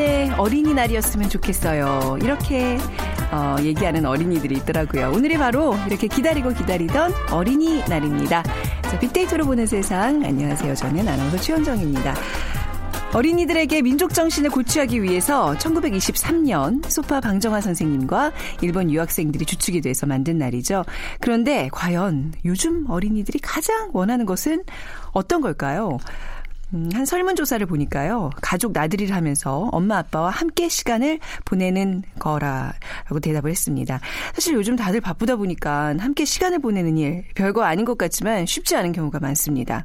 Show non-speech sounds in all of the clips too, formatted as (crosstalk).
1년 내내 어린이날이었으면 좋겠어요. 이렇게 어, 얘기하는 어린이들이 있더라고요. 오늘이 바로 이렇게 기다리고 기다리던 어린이날입니다. 자, 빅데이터로 보는 세상. 안녕하세요. 저는 아나운서 최현정입니다. 어린이들에게 민족 정신을 고취하기 위해서 1923년 소파 방정화 선생님과 일본 유학생들이 주축이 돼서 만든 날이죠. 그런데 과연 요즘 어린이들이 가장 원하는 것은 어떤 걸까요? 음, 한 설문조사를 보니까요. 가족 나들이를 하면서 엄마 아빠와 함께 시간을 보내는 거라라고 대답을 했습니다. 사실 요즘 다들 바쁘다 보니까 함께 시간을 보내는 일 별거 아닌 것 같지만 쉽지 않은 경우가 많습니다.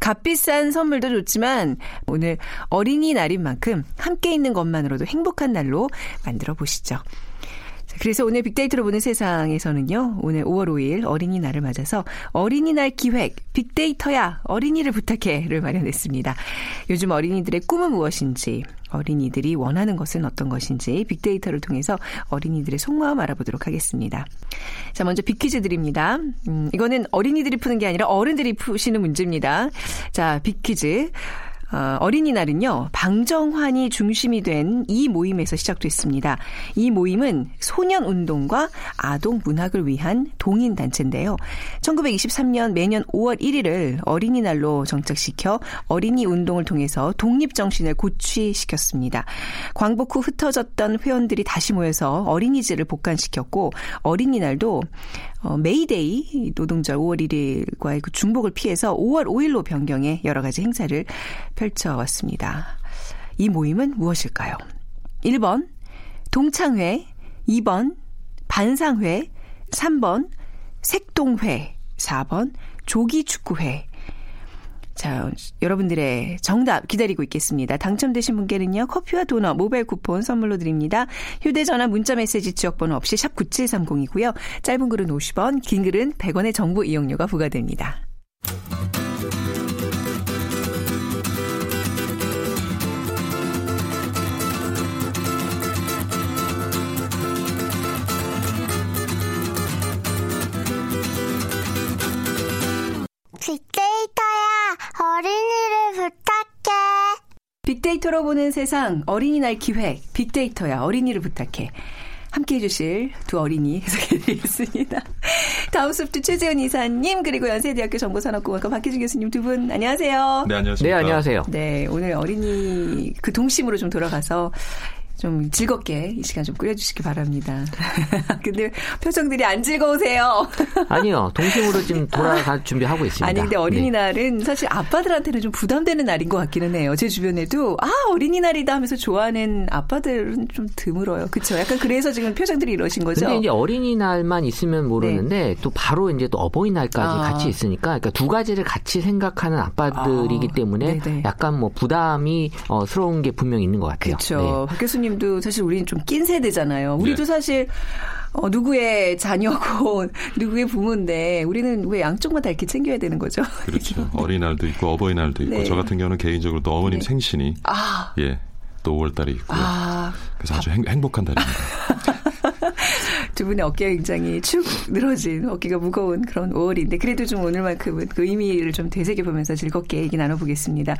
값비싼 선물도 좋지만 오늘 어린이날인 만큼 함께 있는 것만으로도 행복한 날로 만들어 보시죠. 그래서 오늘 빅데이터로 보는 세상에서는요, 오늘 5월 5일 어린이날을 맞아서 어린이날 기획, 빅데이터야, 어린이를 부탁해를 마련했습니다. 요즘 어린이들의 꿈은 무엇인지, 어린이들이 원하는 것은 어떤 것인지 빅데이터를 통해서 어린이들의 속마음 알아보도록 하겠습니다. 자, 먼저 빅퀴즈 드립니다. 음, 이거는 어린이들이 푸는 게 아니라 어른들이 푸시는 문제입니다. 자, 빅퀴즈. 어, 어린이날은요, 방정환이 중심이 된 이 모임에서 시작됐습니다. 이 모임은 소년 운동과 아동 문학을 위한 동인 단체인데요. 1923년 매년 5월 1일을 어린이날로 정착시켜 어린이 운동을 통해서 독립정신을 고취시켰습니다. 광복 후 흩어졌던 회원들이 다시 모여서 어린이제를 복간시켰고, 어린이날도 어, 메이데이 노동절 5월 1일과의 그 중복을 피해서 5월 5일로 변경해 여러 가지 행사를 펼쳐왔습니다. 이 모임은 무엇일까요? 1번 동창회, 2번 반상회, 3번 색동회, 4번 조기축구회. 자, 여러분들의 정답 기다리고 있겠습니다. 당첨되신 분께는요, 커피와 도넛, 모바일 쿠폰 선물로 드립니다. 휴대전화, 문자메시지 지역번호 없이 샵 9730이고요. 짧은 글은 50원, 긴 글은 100원의 정보 이용료가 부과됩니다. 어린이를 부탁해 빅데이터로 보는 세상 어린이날 기획 빅데이터야 어린이를 부탁해 함께 해주실 두 어린이 소개해드리겠습니다. (laughs) 다우스프트 최재훈 이사님 그리고 연세대학교 정보산업공학과 박희준 교수님 두 분 안녕하세요. 네, 안녕하십니까. 네, 안녕하세요. 네, 오늘 어린이 그 동심으로 좀 돌아가서 좀 즐겁게 이 시간 좀 꾸려주시기 바랍니다. (laughs) 근데 표정들이 안 즐거우세요. (laughs) 아니요, 동심으로 지금 돌아갈 준비하고 있습니다. 아니 근데 네. 어린이날은 사실 아빠들한테는 좀 부담되는 날인 것 같기는 해요. 제 주변에도 아 어린이날이다 하면서 좋아하는 아빠들은 좀 드물어요. 그렇죠? 약간 그래서 지금 표정들이 이러신 거죠. 근데 이제 어린이날만 있으면 모르는데 또 바로 이제 또 어버이날까지 아. 같이 있으니까 그러니까 두 가지를 같이 생각하는 아빠들이기 아, 때문에 네네. 약간 뭐 부담이 어, 스러운 게 분명히 있는 것 같아요. 그렇죠. 네. 박 교수님 도 사실 우리는 좀 낀 세대잖아요. 우리도 네. 사실 어, 누구의 자녀고 (laughs) 누구의 부모인데 우리는 왜 양쪽만 다 이렇게 챙겨야 되는 거죠? 그렇죠. (laughs) 어린이날도 있고 어버이날도 있고 네. 저 같은 경우는 개인적으로 또 어머님 네. 생신이 아, 예. 또 5월 달에 있고요. 아, 그래서 아주 행, 행복한 달입니다. (laughs) 두 분의 어깨가 굉장히 축 늘어진 어깨가 무거운 그런 5월인데 그래도 좀 오늘만큼은 그 의미를 좀 되새겨보면서 즐겁게 얘기 나눠보겠습니다.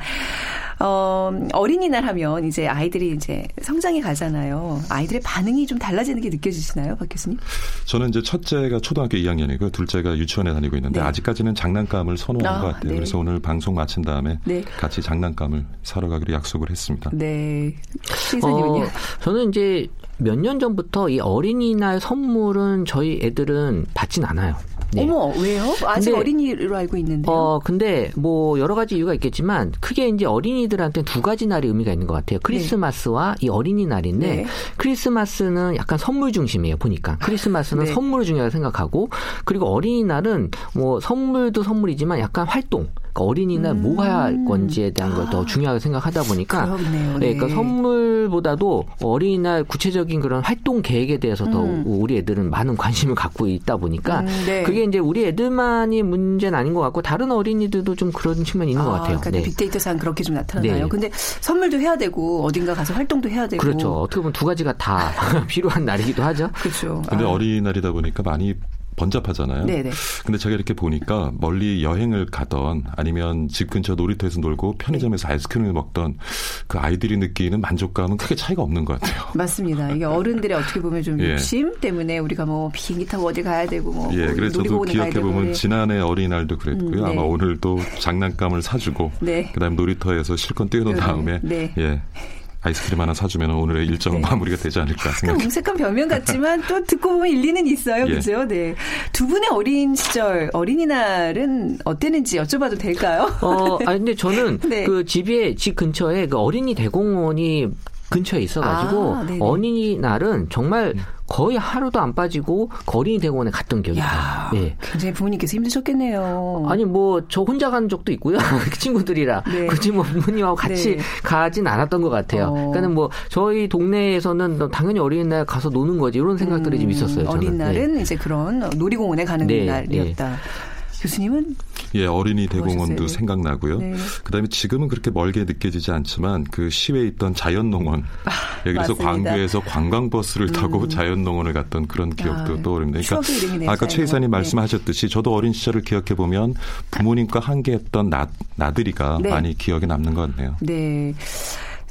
어, 어린이날 하면 이제 아이들이 이제 성장해 가잖아요. 아이들의 반응이 좀 달라지는 게 느껴지시나요, 박 교수님? 저는 이제 첫째가 초등학교 2학년이고 둘째가 유치원에 다니고 있는데 네. 아직까지는 장난감을 선호하는 아, 것 같아요. 네. 그래서 오늘 방송 마친 다음에 네. 같이 장난감을 사러 가기로 약속을 했습니다. 네. 시사님은요? 어, 저는 이제 몇 년 전부터 이 어린이날 선물은 저희 애들은 받진 않아요. 네. 어머, 왜요? 아직 근데- 어린이로 알고 있는데요. 어, 근데 뭐 여러 가지 이유가 있겠지만 크게 이제 어린이들한테 두 가지 날이 의미가 있는 것 같아요. 크리스마스와 이 어린이날인데 네. 크리스마스는 약간 선물 중심이에요. 보니까 크리스마스는 네. 선물을 중요하게 생각하고 그리고 어린이날은 뭐 선물도 선물이지만 약간 활동. 그러니까 어린이날 뭐할 건지에 대한 걸더 중요하게 생각하다 보니까 음. 그렇네요. 네, 네. 그러니까 선물보다도 어린이날 구체적인 그런 활동 계획에 대해서 더 음. 우리 애들은 많은 관심을 갖고 있다 보니까 음, 네. 그게 이제 우리 애들만이 문제는 아닌 것 같고 다른 어린이들도 좀 그런 측면이 있는 것 같아요. 그러니까 네. 빅데이터상 그렇게 좀 나타나요. 네. 근데 선물도 해야 되고 어딘가 가서 활동도 해야 되고 그렇죠. 어떻게 보면 두 가지가 다 (laughs) (laughs) 필요한 날이기도 하죠. 그렇죠. 근데 아, 어린이날이다 보니까 많이 번잡하잖아요. 네네. 근데 제가 이렇게 보니까 멀리 여행을 가던 아니면 집 근처 놀이터에서 놀고 편의점에서 아이스크림을 먹던 그 아이들이 느끼는 만족감은 크게 차이가 없는 것 같아요. (laughs) 맞습니다. 이게 어른들의 어떻게 보면 좀 예. 욕심 때문에 우리가 뭐 비행기 타고 어디 가야 되고 뭐 예, 그래서 저도 기억해 보면 네. 지난해 어린이날도 그랬고요. 음, 네. 아마 오늘도 장난감을 사주고 네. 그다음에 놀이터에서 실컷 뛰어논 네, 다음에 네. 예. 아이스크림 하나 사주면 오늘의 일정은 네. 마무리가 되지 않을까 약간 생각합니다. 음색한 변명 같지만 또 듣고 보면 일리는 있어요. 예. 그죠? 네. 두 분의 어린 시절 어린이날은 어땠는지 여쭤봐도 될까요? 어, 아 근데 저는 (laughs) 네. 그 집에 집 근처에 그 어린이 대공원이 근처에 있어가지고 아. 어린이날은 정말 거의 하루도 안 빠지고 그 어린이 대공원에 갔던 기억이 야, 나요. 예. 굉장히 부모님께서 힘드셨겠네요. 아니 뭐 저 혼자 간 적도 있고요 (laughs) 친구들이랑 네. 굳이 뭐 부모님하고 같이 네. 가진 않았던 것 같아요. 어. 그러니까는 뭐 저희 동네에서는 당연히 어린이날 가서 노는 거지 이런 생각들이 좀 있었어요. 저는. 어린 날은 네. 이제 그런 놀이공원에 가는 네, 날이었다. 교수님은 예, 어린이 대공원도 멋있어요. 생각나고요. 네. 그다음에 지금은 그렇게 멀게 느껴지지 않지만 그 시외에 있던 자연농원. 예, 그래서 맞습니다. 광주에서 관광버스를 타고 자연농원을 갔던 그런 기억도 아, 떠오릅니다. 그러니까 아까 최 이사님. 네. 말씀하셨듯이 저도 어린 시절을 기억해 보면 부모님과 함께했던 나, 나들이가 네. 많이 기억에 남는 것 같네요. 네.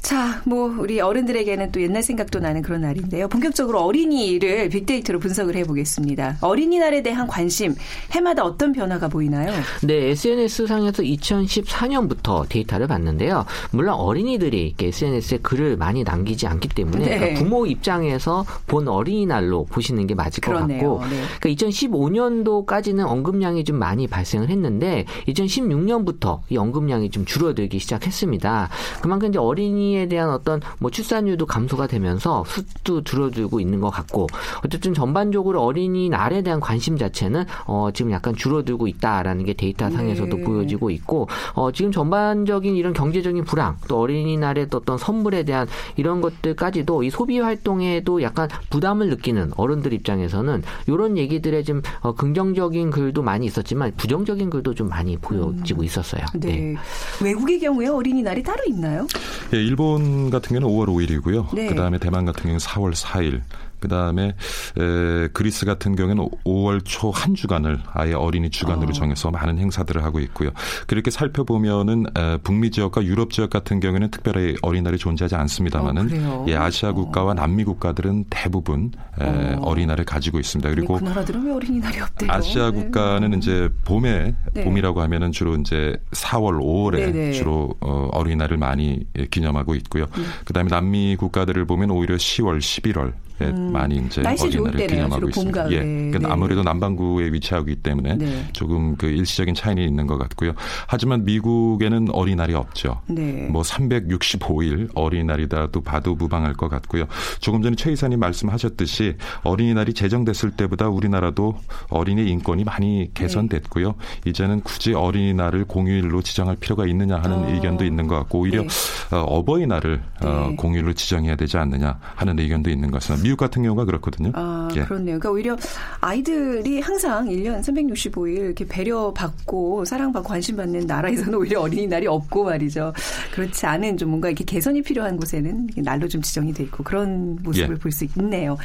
자, 뭐 우리 어른들에게는 또 옛날 생각도 나는 그런 날인데요. 본격적으로 어린이를 빅데이터로 분석을 해보겠습니다. 어린이날에 대한 관심 해마다 어떤 변화가 보이나요? 네, SNS 상에서 2014년부터 데이터를 봤는데요. 물론 어린이들이 SNS에 글을 많이 남기지 않기 때문에 네. 그러니까 부모 입장에서 본 어린이날로 보시는 게 맞을 그러네요. 것 같고, 네. 그러니까 2015년도까지는 언급량이 좀 많이 발생을 했는데 2016년부터 이 언급량이 좀 줄어들기 시작했습니다. 그만큼 이제 어린이 에 대한 어떤 뭐 출산율도 감소가 되면서 수도 줄어들고 있는 것 같고 어쨌든 전반적으로 어린이날에 대한 관심 자체는 어 지금 약간 줄어들고 있다라는 게 데이터 상에서도 네. 보여지고 있고 어 지금 전반적인 이런 경제적인 불황 또 어린이날의 또 어떤 선물에 대한 이런 것들까지도 이 소비 활동에도 약간 부담을 느끼는 어른들 입장에서는 이런 얘기들에 좀 어, 긍정적인 글도 많이 있었지만 부정적인 글도 좀 많이 보여지고 있었어요. 네. 외국의 경우에 어린이날이 따로 있나요? 예, 일본 같은 경우는 5월 5일이고요. 네. 그다음에 대만 같은 경우는 4월 4일. 그다음에 에, 그리스 같은 경우에는 5월 초 한 주간을 아예 어린이 주간으로 어. 정해서 많은 행사들을 하고 있고요. 그렇게 살펴보면은 에, 북미 지역과 유럽 지역 같은 경우에는 특별히 어린이날이 존재하지 어, 않습니다만은 그래요? 예, 아시아 국가와 남미 국가들은 대부분 에, 어. 어린이날을 가지고 있습니다. 그리고 네, 그 나라들은 왜 어린이날이 없대요? 아시아 네. 국가는 이제 봄에 네. 봄이라고 하면은 주로 이제 4월, 5월에 네네. 주로 어, 어린이날을 많이 예, 기념하고 있고요. 음. 그다음에 남미 국가들을 보면 오히려 10월, 11월 에 많이 이제 음. 날씨 좋을 때네요. 기념하고 주로 봄, 있습니다. 가을에. 예, 그러니까 네. 아무래도 남반구에 위치하고 있기 때문에 네. 조금 그 일시적인 차이는 있는 것 같고요. 하지만 미국에는 어린이날이 없죠. 네. 뭐 365일 어린이날이다도 봐도 무방할 것 같고요. 조금 전에 최 이사님 말씀하셨듯이 어린이날이 제정됐을 때보다 우리나라도 어린이 인권이 많이 개선됐고요. 이제는 굳이 어린이날을 공휴일로 지정할 필요가 있느냐 하는 어. 의견도 있는 것 같고 오히려 네. 어, 어버이날을 어, 네. 공휴일로 지정해야 되지 않느냐 하는 의견도 있는 것 같습니다. 미국 같은 경우가 그렇거든요. 아, 예. 그렇네요. 그러니까 오히려 아이들이 항상 1년 365일 이렇게 배려받고 사랑받고 관심받는 나라에서는 (laughs) 오히려 어린이날이 없고 말이죠. 그렇지 않은 좀 뭔가 이렇게 개선이 필요한 곳에는 날로 좀 지정이 돼 있고 그런 모습을 예. 볼수 있네요.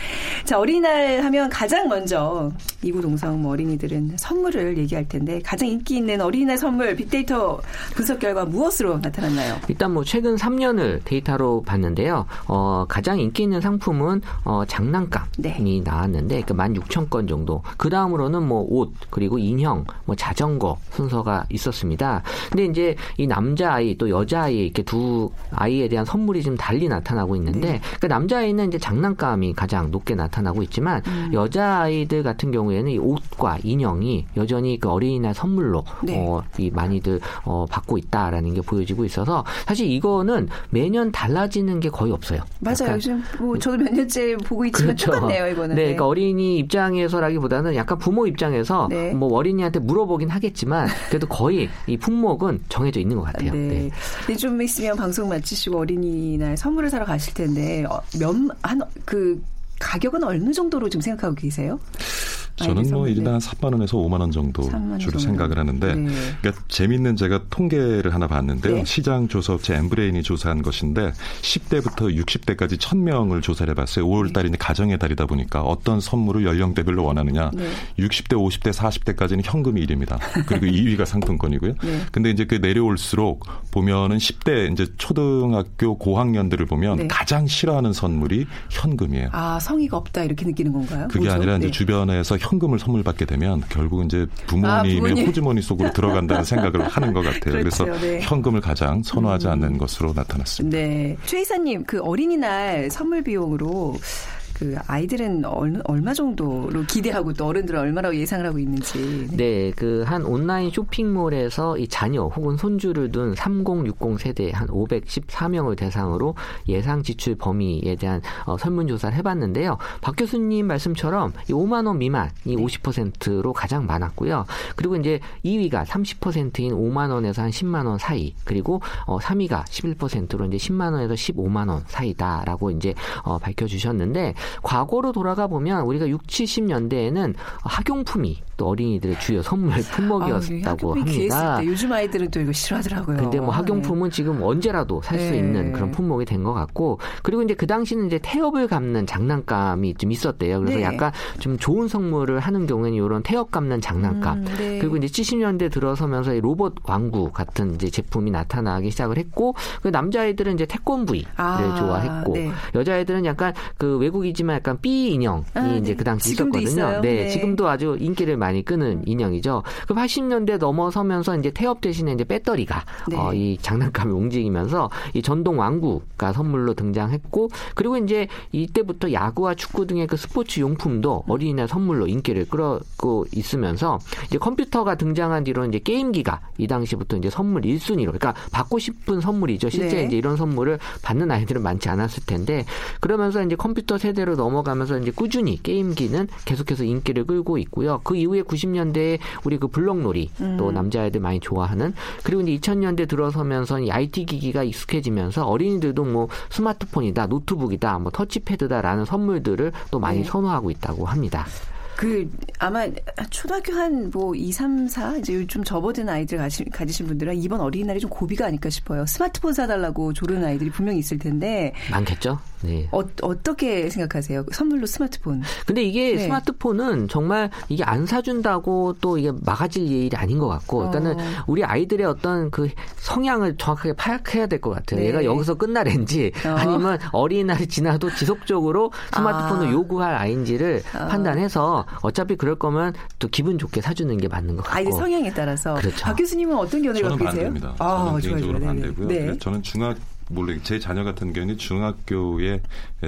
자, 어린이날 하면 가장 먼저 이구동성 뭐 어린이들은 선물을 얘기할 텐데 가장 인기 있는 어린이날 선물 빅데이터 분석 결과 무엇으로 나타났나요? 일단 뭐 최근 3년을 데이터로 봤는데요. 어, 가장 인기 있는 상품은 어, 장난감이 네. 나왔는데 그 16,000건 정도. 그 다음으로는 뭐 옷, 그리고 인형, 뭐 자전거 순서가 있었습니다. 근데 이제 이 남자 아이 또 여자 아이 이렇게 두 아이에 대한 선물이 좀 달리 나타나고 있는데 네. 그 남자 아이는 이제 장난감이 가장 높게 나타나고 있지만 음. 여자 아이들 같은 경우에는 이 옷과 인형이 여전히 그 어린이날 선물로 네. 어, 이 많이들 어, 받고 있다라는 게 보여지고 있어서 사실 이거는 매년 달라지는 게 거의 없어요. 맞아요. 요즘 뭐 저도 몇 년째 보고 있지만 똑같네요, 이거는. 네, 그러니까 어린이 입장에서라기보다는 약간 부모 입장에서 네. 뭐 어린이한테 물어보긴 하겠지만 그래도 거의 이 품목은 정해져 있는 것 같아요. 네. 네. 네, 좀 있으면 방송 마치시고 어린이날 선물을 사러 가실 텐데 어, 몇한 그 가격은 어느 정도로 좀 생각하고 계세요? 저는 뭐 네. 한 3만 원에서 5만 원 정도 3만 원 주로 정도. 생각을 하는데 네. 그러니까 재밌는 제가 통계를 하나 봤는데요. 네. 시장 조사업체 엠브레인이 조사한 것인데 10대부터 60대까지 1000명을 조사를 해봤어요. 5월 달이 가정의 달이다 보니까 어떤 선물을 연령대별로 원하느냐. 네. 60대, 50대, 40대까지는 현금이 1위입니다. 그리고 (laughs) 2위가 상품권이고요. 네. 근데 이제 그 내려올수록 보면은 10대 이제 초등학교 고학년들을 보면 네. 가장 싫어하는 선물이 현금이에요. 아 성의가 없다 이렇게 느끼는 건가요? 그게 뭐죠? 아니라 이제 네. 주변에서 현 금을 선물 받게 되면 결국 이제 부모님의 아, 부모님. 호주머니 속으로 들어간다는 생각을 하는 것 같아요. (laughs) 그래서 그렇죠, 네. 음. 현금을 가장 선호하지 않는 것으로 나타났습니다. 네. 최 이사님, 그 어린이날 선물 비용으로 그 아이들은 얼, 얼마 정도로 기대하고 또 어른들은 얼마라고 예상을 하고 있는지. 네, 그 한 온라인 쇼핑몰에서 이 자녀 혹은 손주를 둔 3060 세대 한 514명을 대상으로 예상 지출 범위에 대한 어, 설문조사를 해봤는데요. 박 교수님 말씀처럼 이 5만 원 미만 이 50%로 가장 많았고요. 그리고 이제 2위가 30%인 5만 원에서 한 10만 원 사이, 그리고 어, 3위가 11%로 이제 10만 원에서 15만 원 사이다라고 이제 어, 밝혀주셨는데 과거로 돌아가 보면 우리가 6, 70년대에는 학용품이 또 어린이들의 주요 선물 품목이었다고 아, 학용품이 귀했을 합니다. 때 요즘 아이들은 또 이거 싫어하더라고요. 근데 뭐 학용품은 지금 언제라도 살수 네. 있는 그런 품목이 된 것 같고 그리고 이제 그 당시는 이제 태엽을 감는 장난감이 좀 있었대요. 그래서 네. 약간 좀 좋은 선물을 하는 경우에는 이런 태엽 감는 장난감 음, 네. 그리고 이제 70년대 들어서면서 이 로봇 왕구 같은 이제 제품이 나타나기 시작을 했고 그 남자아이들은 이제 태권브이를 아, 좋아했고 네. 여자아이들은 약간 그 외국이지만 약간 삐 인형이 아, 이제 네. 그 당시 있었거든요. 있어요. 네, 네. 지금도 아주 인기를 많이 끄는 인형이죠. 그 80년대 넘어서면서 이제 태엽 대신에 이제 배터리가 네. 어, 이 장난감이 움직이면서 이 전동 왕구가 선물로 등장했고 그리고 이제 이때부터 야구와 축구 등의 그 스포츠 용품도 어린이날 선물로 인기를 끌었고 있으면서 이제 컴퓨터가 등장한 뒤로 이제 게임기가 이 당시부터 이제 선물 1순위로 그러니까 받고 싶은 선물이죠. 실제 네. 이제 이런 선물을 받는 아이들은 많지 않았을 텐데 그러면서 이제 컴퓨터 세대로 넘어가면서 이제 꾸준히 게임기는 계속해서 인기를 끌고 있고요. 그 이후에 90년대에 우리 그 블록놀이 또 남자애들 많이 좋아하는 그리고 이제 2000년대 들어서면서 이 IT 기기가 익숙해지면서 어린이들도 뭐 스마트폰이다, 노트북이다, 뭐 터치패드다라는 선물들을 또 많이 네. 선호하고 있다고 합니다. 그 아마 초등학교 한 뭐 2, 3, 4 이제 요즘 접어든 아이들 가지, 가지신 분들은 이번 어린이날이 좀 고비가 아닐까 싶어요. 스마트폰 사달라고 조르는 아이들이 분명히 있을 텐데 많겠죠? 네. 어, 어떻게 생각하세요? 선물로 스마트폰. 근데 이게 네. 스마트폰은 정말 이게 안 사준다고 또 이게 막아질 일이 아닌 것 같고, 그러니까는 어. 우리 아이들의 어떤 그 성향을 정확하게 파악해야 될 것 같아요. 네. 얘가 여기서 끝날인지 어. 아니면 어린이날이 지나도 지속적으로 스마트폰을 아. 요구할 아이인지를 어. 판단해서 어차피 그럴 거면 또 기분 좋게 사주는 게 맞는 것 같고. 아이들 성향에 따라서. 그렇죠. 박 교수님은 어떤 견해를 저는 갖고 계세요? 반대입니다. 아, 저는 개인적으로 좋아요. 반대고요. 네. 저는 중학 물론 제 자녀 같은 경우는 중학교에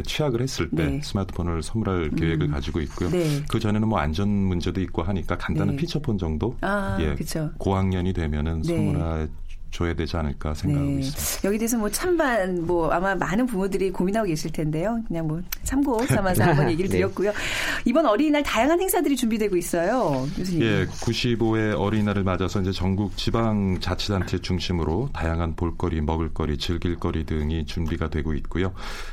취학을 했을 때 네. 스마트폰을 선물할 계획을 가지고 있고요. 네. 그 전에는 뭐 안전 문제도 있고 하니까 간단한 네. 피처폰 정도 아, 예, 그쵸. 고학년이 되면은 네. 선물해 줘야 되지 않을까 생각하고 네. 있습니다. 여기 대해서 뭐 찬반 뭐 아마 많은 부모들이 고민하고 계실 텐데요. 그냥 뭐 참고 (laughs) 삼아서 한번 얘기를 네. 드렸고요. 이번 어린이날 다양한 행사들이 준비되고 있어요. 교수님. 예, 95회 어린이날을 맞아서 이제 전국 지방 자치단체 중심으로 다양한 볼거리, 먹을거리, 즐길거리 등이 준비가 되고 있고요.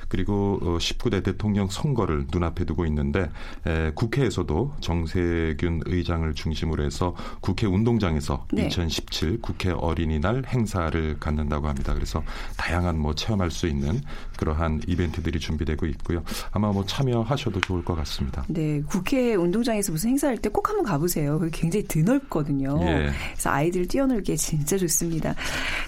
그리고 어, 19대 대통령 선거를 눈앞에 두고 있는데 에, 국회에서도 정세균 의장을 중심으로 해서 국회 운동장에서 네. 2017 국회 어린이날 행사를 갖는다고 합니다. 그래서 다양한 뭐 체험할 수 있는 그러한 이벤트들이 준비되고 있고요. 아마 뭐 참여하셔도 좋을 것 같습니다. 네, 국회 운동장에서 무슨 행사할 때 꼭 한번 가보세요. 거기 굉장히 드넓거든요. 예. 그래서 아이들 뛰어놀기에 진짜 좋습니다.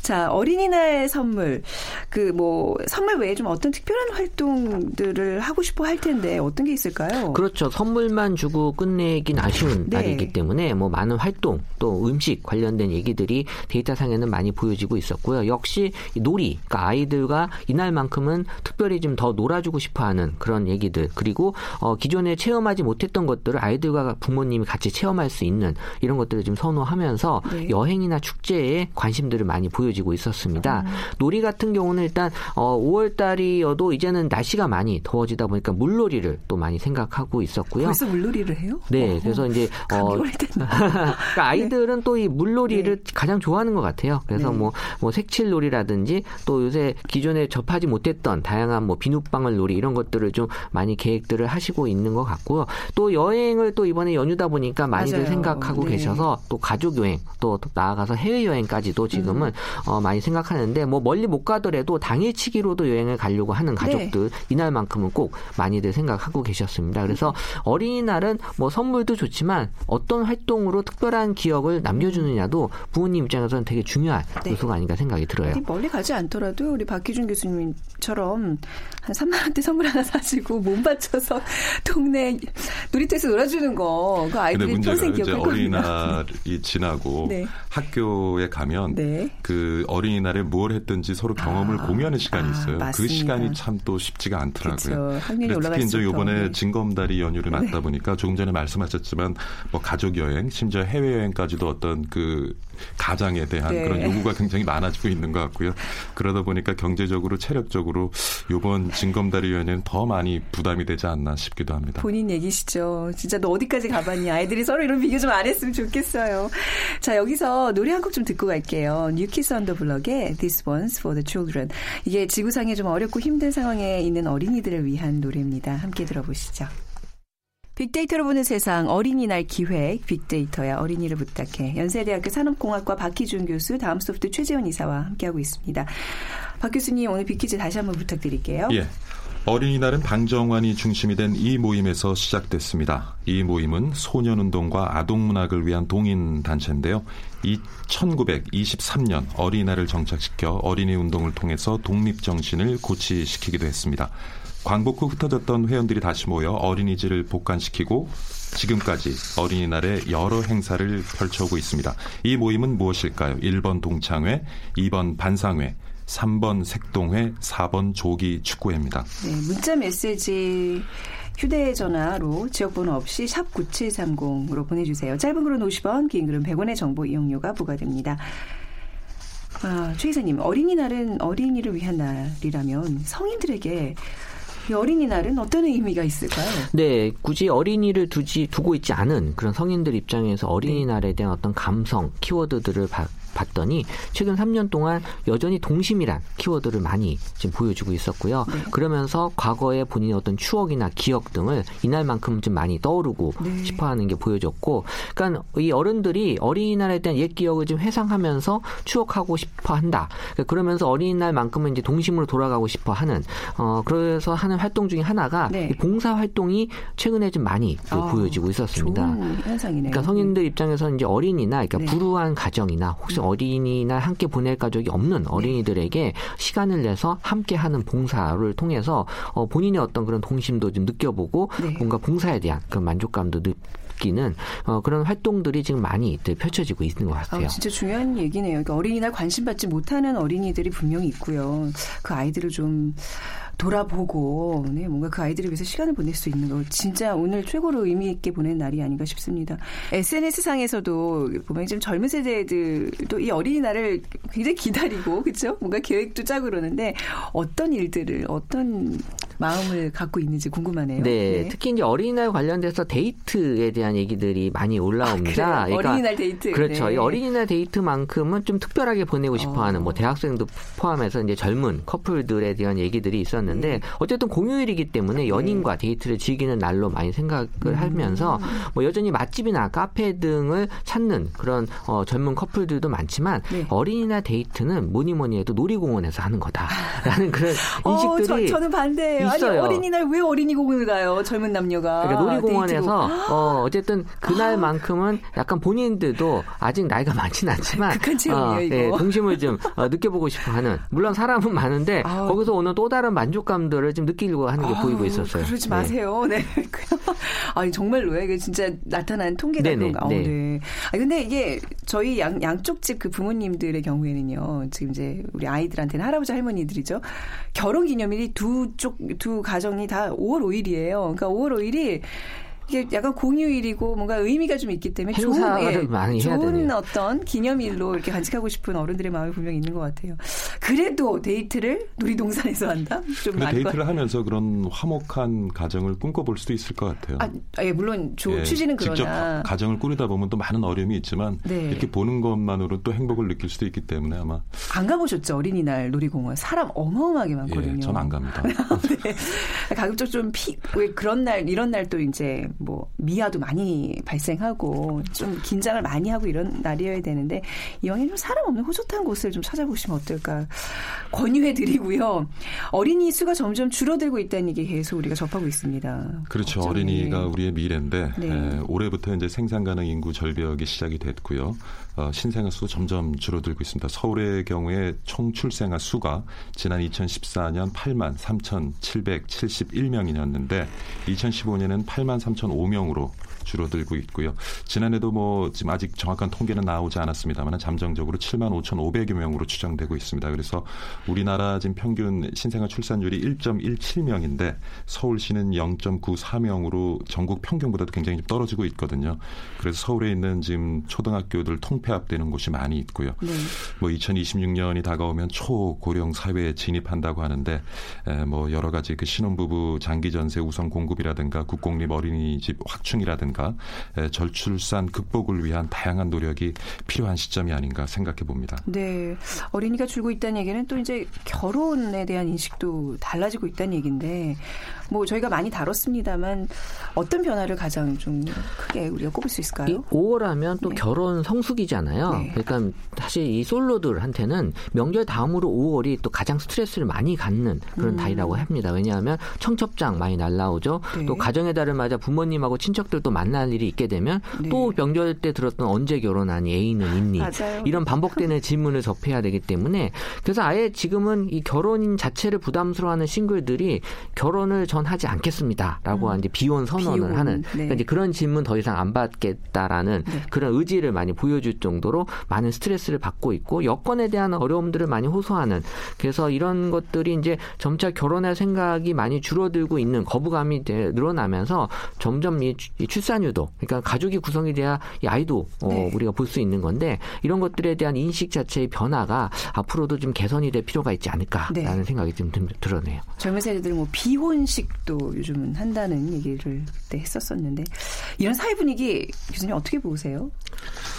자, 어린이날 선물. 그 뭐 선물 외에 좀 어떤 특별한 활동들을 하고 싶어 할 텐데 어떤 게 있을까요? 그렇죠. 선물만 주고 끝내긴 아쉬운 네. 날이기 때문에 뭐 많은 활동 또 음식 관련된 얘기들이 데이터상에는 많이 보여지고 있었고요. 역시 이 놀이, 그러니까 아이들과 이날만큼은 특별히 좀 더 놀아주고 싶어하는 그런 얘기들 그리고 어, 기존에 체험하지 못했던 것들을 아이들과 부모님이 같이 체험할 수 있는 이런 것들을 좀 선호하면서 네. 여행이나 축제에 관심들을 많이 보여지고 있었습니다. 음. 놀이 같은 경우는 일단 어, 5월 달이어도 이제는 날씨가 많이 더워지다 보니까 물놀이를 또 많이 생각하고 있었고요. 벌써 물놀이를 해요? 네, 어, 그래서 이제 (laughs) 어. (laughs) 그러니까 아이들은 또이 물놀이를 가장 좋아하는 것 같아요. 그래서 네. 뭐, 뭐 색칠놀이라든지 또 요새 기존에 접하지 못했던 다양한 뭐 비눗방울 놀이 이런 것들을 좀 많이 계획들을 하시고 있는 것 같고요. 또 여행을 또 이번에 연휴다 보니까 많이들 맞아요. 생각하고 네. 계셔서 또 가족 여행 또 나아가서 해외 여행까지도 지금은 음. 어, 많이 생각하는데 뭐 멀리 못 가더라도 당일치기로도 여행을 가려고 하는 네. 가족들 이날만큼은 꼭 많이들 생각하고 계셨습니다. 그래서 어린이날은 뭐 선물도 좋지만 어떤 활동으로 특별한 기억을 남겨주느냐도 부모님 입장에서는 되게 중요한 네. 요소가 아닌가 생각이 들어요. 멀리 가지 않더라도 우리 박기준 교수님처럼 한 3만 원대 선물 하나 사시고 몸 바쳐서 (laughs) 동네 놀이터에서 놀아주는 거 그 아이들이 평생 기억할 겁니다. 어린이날이 (laughs) 지나고 네. 학교에 가면 네. 그 어린이날에 무엇 했든지 서로 경험을 아, 공유하는 시간이 아, 있어요. 그 맞습니다. 시간이 참또 쉽지가 않더라고요. 그렇죠. 특히 이제 더, 네. 징검다리 연휴를 맞다 보니까 조금 전에 말씀하셨지만 뭐 가족 여행, 심지어 해외 여행까지도 어떤 그 가장에 대한 네. 그런 요구가 굉장히 많아지고 있는 것 같고요. 그러다 보니까 경제적으로 체력적으로 이번 징검다리 여행에는 더 많이 부담이 되지 않나 싶기도 합니다. 본인 얘기시죠. 진짜 너 어디까지 가봤니? 아이들이 서로 이런 비교 좀 안 했으면 좋겠어요. 자, 여기서 노래 한 곡 좀 듣고 갈게요. New Kids on the Block의 This One's for the Children. 이게 지구상에 좀 어렵고 힘든 상황에 있는 어린이들을 위한 노래입니다. 함께 들어보시죠. 빅데이터로 보는 세상 어린이날 기획 빅데이터야 어린이를 부탁해 연세대학교 산업공학과 박희준 교수 다음 소프트 최재원 이사와 함께하고 있습니다. 박 교수님 오늘 빅퀴즈 다시 한번 부탁드릴게요. 예. 어린이날은 방정환이 중심이 된 이 모임에서 시작됐습니다. 이 모임은 소년운동과 아동문학을 위한 동인 단체인데요. 이 1923년 어린이날을 정착시켜 어린이 운동을 통해서 독립정신을 고취시키기도 했습니다. 광복 후 흩어졌던 회원들이 다시 모여 어린이집을 복관시키고 지금까지 어린이날에 여러 행사를 펼쳐오고 있습니다. 이 모임은 무엇일까요? 1번 동창회, 2번 반상회, 3번 색동회, 4번 조기 축구회입니다. 네, 문자 메시지 휴대전화로 지역번호 없이 샵 9730으로 보내주세요. 짧은 글은 50원, 긴 글은 100원의 정보 이용료가 부과됩니다. 아, 최 이사님, 어린이날은 어린이를 위한 날이라면 성인들에게 이 어린이날은 어떤 의미가 있을까요? 네, 굳이 어린이를 두지 두고 있지 않은 그런 성인들 입장에서 어린이날에 대한 어떤 감성 키워드들을 바, 봤더니 최근 3년 동안 여전히 동심이란 키워드를 많이 지금 보여주고 있었고요. 네. 그러면서 과거의 본인의 어떤 추억이나 기억 등을 이날만큼 좀 많이 떠오르고 네. 싶어하는 게 보여졌고, 그러니까 이 어른들이 어린이날에 대한 옛 기억을 좀 회상하면서 추억하고 싶어한다. 그러니까 그러면서 어린이날만큼은 이제 동심으로 돌아가고 싶어하는 어 그래서 하는 활동 중에 하나가 네. 이 봉사 활동이 최근에 좀 많이 또 아, 보여지고 있었습니다. 그러니까 성인들 입장에서 이제 어린이나 그러니까 네. 불우한 가정이나 혹시 어린이날 함께 보낼 가족이 없는 어린이들에게 시간을 내서 함께 하는 봉사를 통해서 어, 본인의 어떤 그런 동심도 좀 느껴보고 네. 뭔가 봉사에 대한 그런 만족감도 느끼는 어, 그런 활동들이 지금 많이 네, 펼쳐지고 있는 것 같아요. 아, 진짜 중요한 얘기네요. 그러니까 어린이날 관심 받지 못하는 어린이들이 분명히 있고요. 그 아이들을 좀 돌아보고 네, 뭔가 그 아이들을 위해서 시간을 보낼 수 있는 거 진짜 오늘 최고로 의미 있게 보낸 날이 아닌가 싶습니다. SNS 상에서도 보면 좀 젊은 세대들도 이 어린이날을 굉장히 기다리고 그렇죠? 뭔가 계획도 짜고 그러는데 어떤 일들을 어떤 마음을 갖고 있는지 궁금하네요. 네, 특히 이제 어린이날 관련돼서 데이트에 대한 얘기들이 많이 올라옵니다. 아, 그래요? 어린이날 데이트. 그렇죠. 네. 이 어린이날 데이트만큼은 좀 특별하게 보내고 싶어하는 어. 뭐 대학생도 포함해서 이제 젊은 커플들에 대한 얘기들이 있었는데 있는데 네. 어쨌든 공휴일이기 때문에 연인과 데이트를 즐기는 날로 많이 생각을 음. 하면서 뭐 여전히 맛집이나 카페 등을 찾는 그런 어, 젊은 커플들도 많지만 네. 어린이날 데이트는 뭐니 뭐니 해도 놀이공원에서 하는 거다라는 그런 어, 인식들이 저, 는 반대예요. 아니 있어요. 어린이날 왜 어린이공원을 가요? 젊은 남녀가. 그러니까 놀이공원에서 데이트로. 어, 어쨌든 그날만큼은 약간 본인들도 아직 나이가 많지는 않지만 (laughs) 극한 체험이에요, 이거. 예, 동심을 좀 어, 느껴보고 싶어하는 물론 사람은 많은데 아우. 거기서 오는 또 다른 만족 감들을 좀 느끼려고 하는 게 보이고 아우, 있었어요. 그러지 네. 마세요. 네. (laughs) 아니 정말로요. 이게 진짜 나타난 통계가 네네, 그런가. 어, 네. 네. 아 근데 이게 저희 양 양쪽 집 그 부모님들의 경우에는요. 지금 이제 우리 아이들한테는 할아버지 할머니들이죠. 결혼 기념일이 두 쪽 두 가정이 다 5월 5일이에요. 그러니까 5월 5일이 이게 약간 공휴일이고 뭔가 의미가 좀 있기 때문에 좋은, 행사를 많이 해야 좋은 되네요. 어떤 기념일로 이렇게 간직하고 싶은 어른들의 마음이 분명히 있는 것 같아요. 그래도 데이트를 놀이동산에서 한다? 좀 근데 데이트를 하면서 그런 화목한 가정을 꿈꿔볼 수도 있을 것 같아요. 아, 예, 물론 조, 예, 취지는 직접 그러나 가정을 꾸리다 보면 또 많은 어려움이 있지만 네. 이렇게 보는 것만으로 또 행복을 느낄 수도 있기 때문에 아마 안 가보셨죠 어린이날 놀이공원 사람 어마어마하게 많거든요. 예, 전안 갑니다. (laughs) 네. 가급적 좀 피, 왜 그런 날, 이런 날 또 이제 뭐 미아도 많이 발생하고 좀 긴장을 많이 하고 이런 날이어야 되는데 이왕에 좀 사람 없는 호젓한 곳을 좀 찾아보시면 어떨까 권유해 드리고요. 어린이 수가 점점 줄어들고 있다는 얘기 계속 우리가 접하고 있습니다. 그렇죠. 걱정이에요. 어린이가 우리의 미래인데 네. 에, 올해부터 이제 생산 가능 인구 절벽이 시작이 됐고요. 어, 신생아 수도 점점 줄어들고 있습니다. 서울의 경우에 총 출생아 수가 지난 2014년 8만 3,771명이었는데 2015년에는 8만 3,005명으로 줄어들고 있고요. 지난해도 뭐 지금 아직 정확한 통계는 나오지 않았습니다만 잠정적으로 7만 5,500여 명으로 추정되고 있습니다. 그래서 우리나라 지금 평균 신생아 출산율이 1.17명인데 서울시는 0.94명으로 전국 평균보다도 굉장히 좀 떨어지고 있거든요. 그래서 서울에 있는 지금 초등학교들 통폐합되는 곳이 많이 있고요. 네. 뭐 2026년이 다가오면 초고령 사회에 진입한다고 하는데 에, 뭐 여러 가지 그 신혼부부 장기 전세 우선 공급이라든가 국공립 어린이집 확충이라든가 에, 절출산 극복을 위한 다양한 노력이 필요한 시점이 아닌가 생각해 봅니다. 네. 어린이가 줄고 있다는 얘기는 또 이제 결혼에 대한 인식도 달라지고 있다는 얘기인데, 뭐 저희가 많이 다뤘습니다만, 어떤 변화를 가장 좀 크게 우리가 꼽을 수이 있을까요? 5월 하면 또 네. 결혼 성수기잖아요. 네. 그러니까 사실 이 솔로들한테는 명절 다음으로 5월이 또 가장 스트레스를 많이 갖는 그런 음. 달이라고 합니다. 왜냐하면 청첩장 많이 날라오죠. 네. 또 가정의 달을 맞아 부모님하고 친척들도 만날 일이 있게 되면 네. 또 명절 때 들었던 언제 결혼하니 애인은 있니 맞아요. 이런 반복되는 질문을 접해야 되기 때문에 그래서 아예 지금은 이 결혼 자체를 부담스러워하는 싱글들이 결혼을 전 하지 않겠습니다라고 이제 비혼 선언을 음. 비혼, 하는 네. 그러니까 이제 그런 질문 더 이상 안 받겠다라는 네. 그런 의지를 많이 보여줄 정도로 많은 스트레스를 받고 있고 여건에 대한 어려움들을 많이 호소하는 그래서 이런 것들이 이제 점차 결혼할 생각이 많이 줄어들고 있는 거부감이 되- 늘어나면서 점점 이, 출산율도 그러니까 가족이 구성이 돼야 이 아이도 어, 네. 우리가 볼 수 있는 건데 이런 것들에 대한 인식 자체의 변화가 앞으로도 좀 개선이 될 필요가 있지 않을까라는 네. 생각이 좀 들- 들어네요. 젊은 세대들 뭐 비혼식 도 요즘은 한다는 얘기를 그때 했었었는데, 이런 사회 분위기 교수님 어떻게 보세요?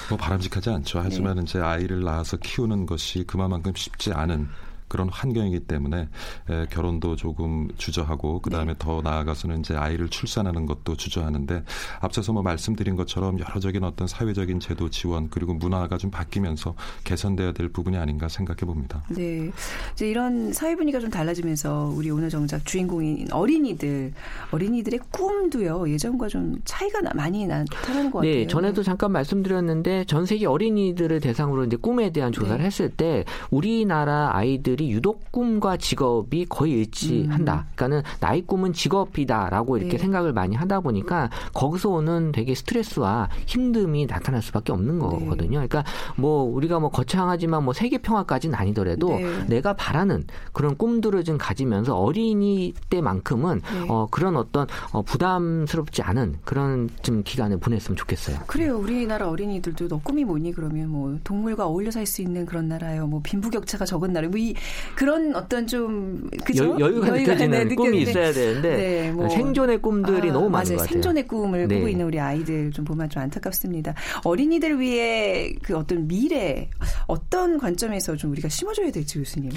뭐 바람직하지 않죠. 하지만 네. 이제 아이를 낳아서 키우는 것이 그만큼 쉽지 않은 그런 환경이기 때문에 에, 결혼도 조금 주저하고 그 다음에 더 나아가서는 이제 아이를 출산하는 것도 주저하는데 앞서서 뭐 말씀드린 것처럼 여러적인 어떤 사회적인 제도 지원 그리고 문화가 좀 바뀌면서 개선돼야 될 부분이 아닌가 생각해 봅니다. 네. 이제 이런 사회 분위기가 좀 달라지면서 우리 오늘 정작 주인공인 어린이들, 어린이들의 꿈도요, 예전과 좀 차이가 나- 많이 나타나는 것 같아요. 네, 전에도 잠깐 말씀드렸는데 전 세계 어린이들을 대상으로 이제 꿈에 대한 조사를 네. 했을 때 우리나라 아이들이 유독 꿈과 직업이 거의 일치한다. 그러니까는 나의 꿈은 직업이다라고 이렇게 음. 네. 생각을 많이 하다 보니까 거기서 오는 되게 스트레스와 힘듦이 나타날 수밖에 없는 네. 거거든요. 그러니까 뭐 우리가 뭐 거창하지만 뭐 세계 평화까지는 아니더라도 네. 내가 바라는 그런 꿈들을 좀 가지면서 어린이 때만큼은 네. 어, 그런 어떤 어, 부담스럽지 않은 그런 좀 기간을 보냈으면 좋겠어요. 그래요. 우리나라 어린이들도 너 꿈이 뭐니? 그러면 뭐 동물과 어울려 살 수 있는 그런 나라요. 뭐 빈부격차가 적은 나라. 뭐 이 그런 어떤 좀 그죠? 여, 유 가 느껴지는 네, 꿈이 느껴지는데. 있어야 되는데 네, 뭐. 생존의 꿈들이 아, 너무 많은 맞아요. 것 같아요. 생존의 꿈을 네. 꾸고 있는 우리 아이들 좀 보면 좀 안타깝습니다. 어린이들 위해 그 어떤 미래 어떤 관점에서 좀 우리가 심어줘야 될지 교수님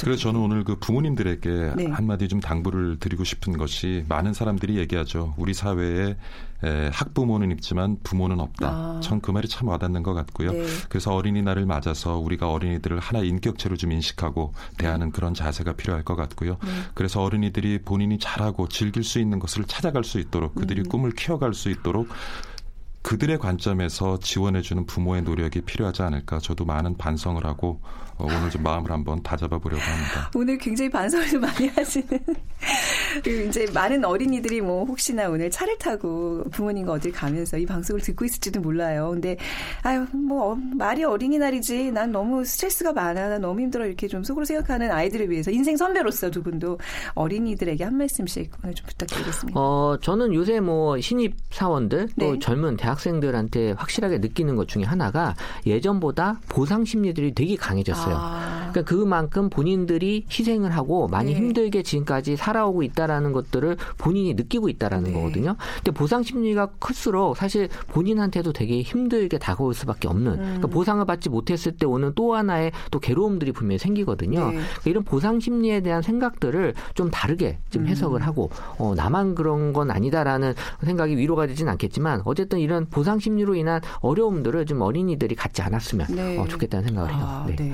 그래서 저는 오늘 그 부모님들에게 네. 한마디 좀 당부를 드리고 싶은 것이 많은 사람들이 얘기하죠. 우리 사회에 에, 학부모는 있지만 부모는 없다. 아. 전그 말이 참 와닿는 것 같고요. 네. 그래서 어린이날을 맞아서 우리가 어린이들을 하나의 인격체로 좀 인식하고 대하는 그런 자세가 필요할 것 같고요. 네. 그래서 어린이들이 본인이 잘하고 즐길 수 있는 것을 찾아갈 수 있도록 음. 그들이 꿈을 키워갈 수 있도록 그들의 관점에서 지원해주는 부모의 노력이 필요하지 않을까. 저도 많은 반성을 하고 어, 오늘 좀 마음을 한번 다잡아 보려고 합니다. (laughs) 오늘 굉장히 반성을 좀 많이 하시는. 그리고 이제 많은 어린이들이 뭐 혹시나 오늘 차를 타고 부모님과 어딜 가면서 이 방송을 듣고 있을지도 몰라요. 근데 아유 뭐 어, 말이 어린이날이지. 난 너무 스트레스가 많아. 난 너무 힘들어. 이렇게 좀 속으로 생각하는 아이들을 위해서 인생 선배로서 두 분도 어린이들에게 한 말씀씩 오늘 좀 부탁드리겠습니다. 어, 저는 요새 뭐 신입 사원들 또 네. 젊은 대학생들한테 확실하게 느끼는 것 중에 하나가 예전보다 보상 심리들이 되게 강해졌어요. 아. still. 그러니까 그만큼 본인들이 희생을 하고 많이 네. 힘들게 지금까지 살아오고 있다라는 것들을 본인이 느끼고 있다라는 네. 거거든요. 근데 보상 심리가 클수록 사실 본인한테도 되게 힘들게 다가올 수밖에 없는. 음. 그러니까 보상을 받지 못했을 때 오는 또 하나의 또 괴로움들이 분명히 생기거든요. 네. 그러니까 이런 보상 심리에 대한 생각들을 좀 다르게 좀 음. 해석을 하고 어, 나만 그런 건 아니다라는 생각이 위로가 되진 않겠지만 어쨌든 이런 보상 심리로 인한 어려움들을 좀 어린이들이 갖지 않았으면 네. 어, 좋겠다는 생각을 해요. 아, 네.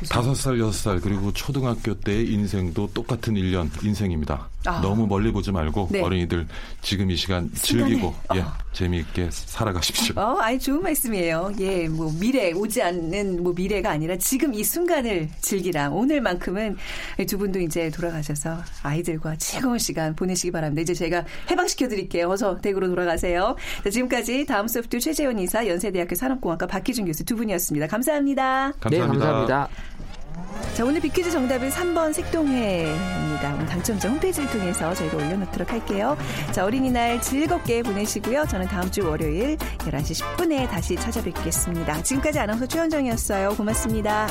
네. 다섯 살, 여섯 살 그리고 초등학교 때의 인생도 똑같은 일년 인생입니다. 아. 너무 멀리 보지 말고 네. 어린이들 지금 이 시간 순간에. 즐기고 예, 어. 재미있게 살아가십시오. 어, 아이 좋은 말씀이에요. 예, 뭐 미래 오지 않는 뭐 미래가 아니라 지금 이 순간을 즐기라. 오늘만큼은 두 분도 이제 돌아가셔서 아이들과 즐거운 시간 보내시기 바랍니다. 이제 제가 해방시켜 드릴게요. 어서 댁으로 돌아가세요. 자, 지금까지 다음 소프트 최재원 이사 연세대학교 산업공학과 박희준 교수 두 분이었습니다. 감사합니다. 네, 감사합니다. 자, 오늘 비퀴즈 정답은 3번 색동회입니다. 오늘 당첨자 홈페이지를 통해서 저희가 올려놓도록 할게요. 자, 어린이날 즐겁게 보내시고요. 저는 다음 주 월요일 11시 10분에 다시 찾아뵙겠습니다. 지금까지 아나운서 최현정이었어요. 고맙습니다.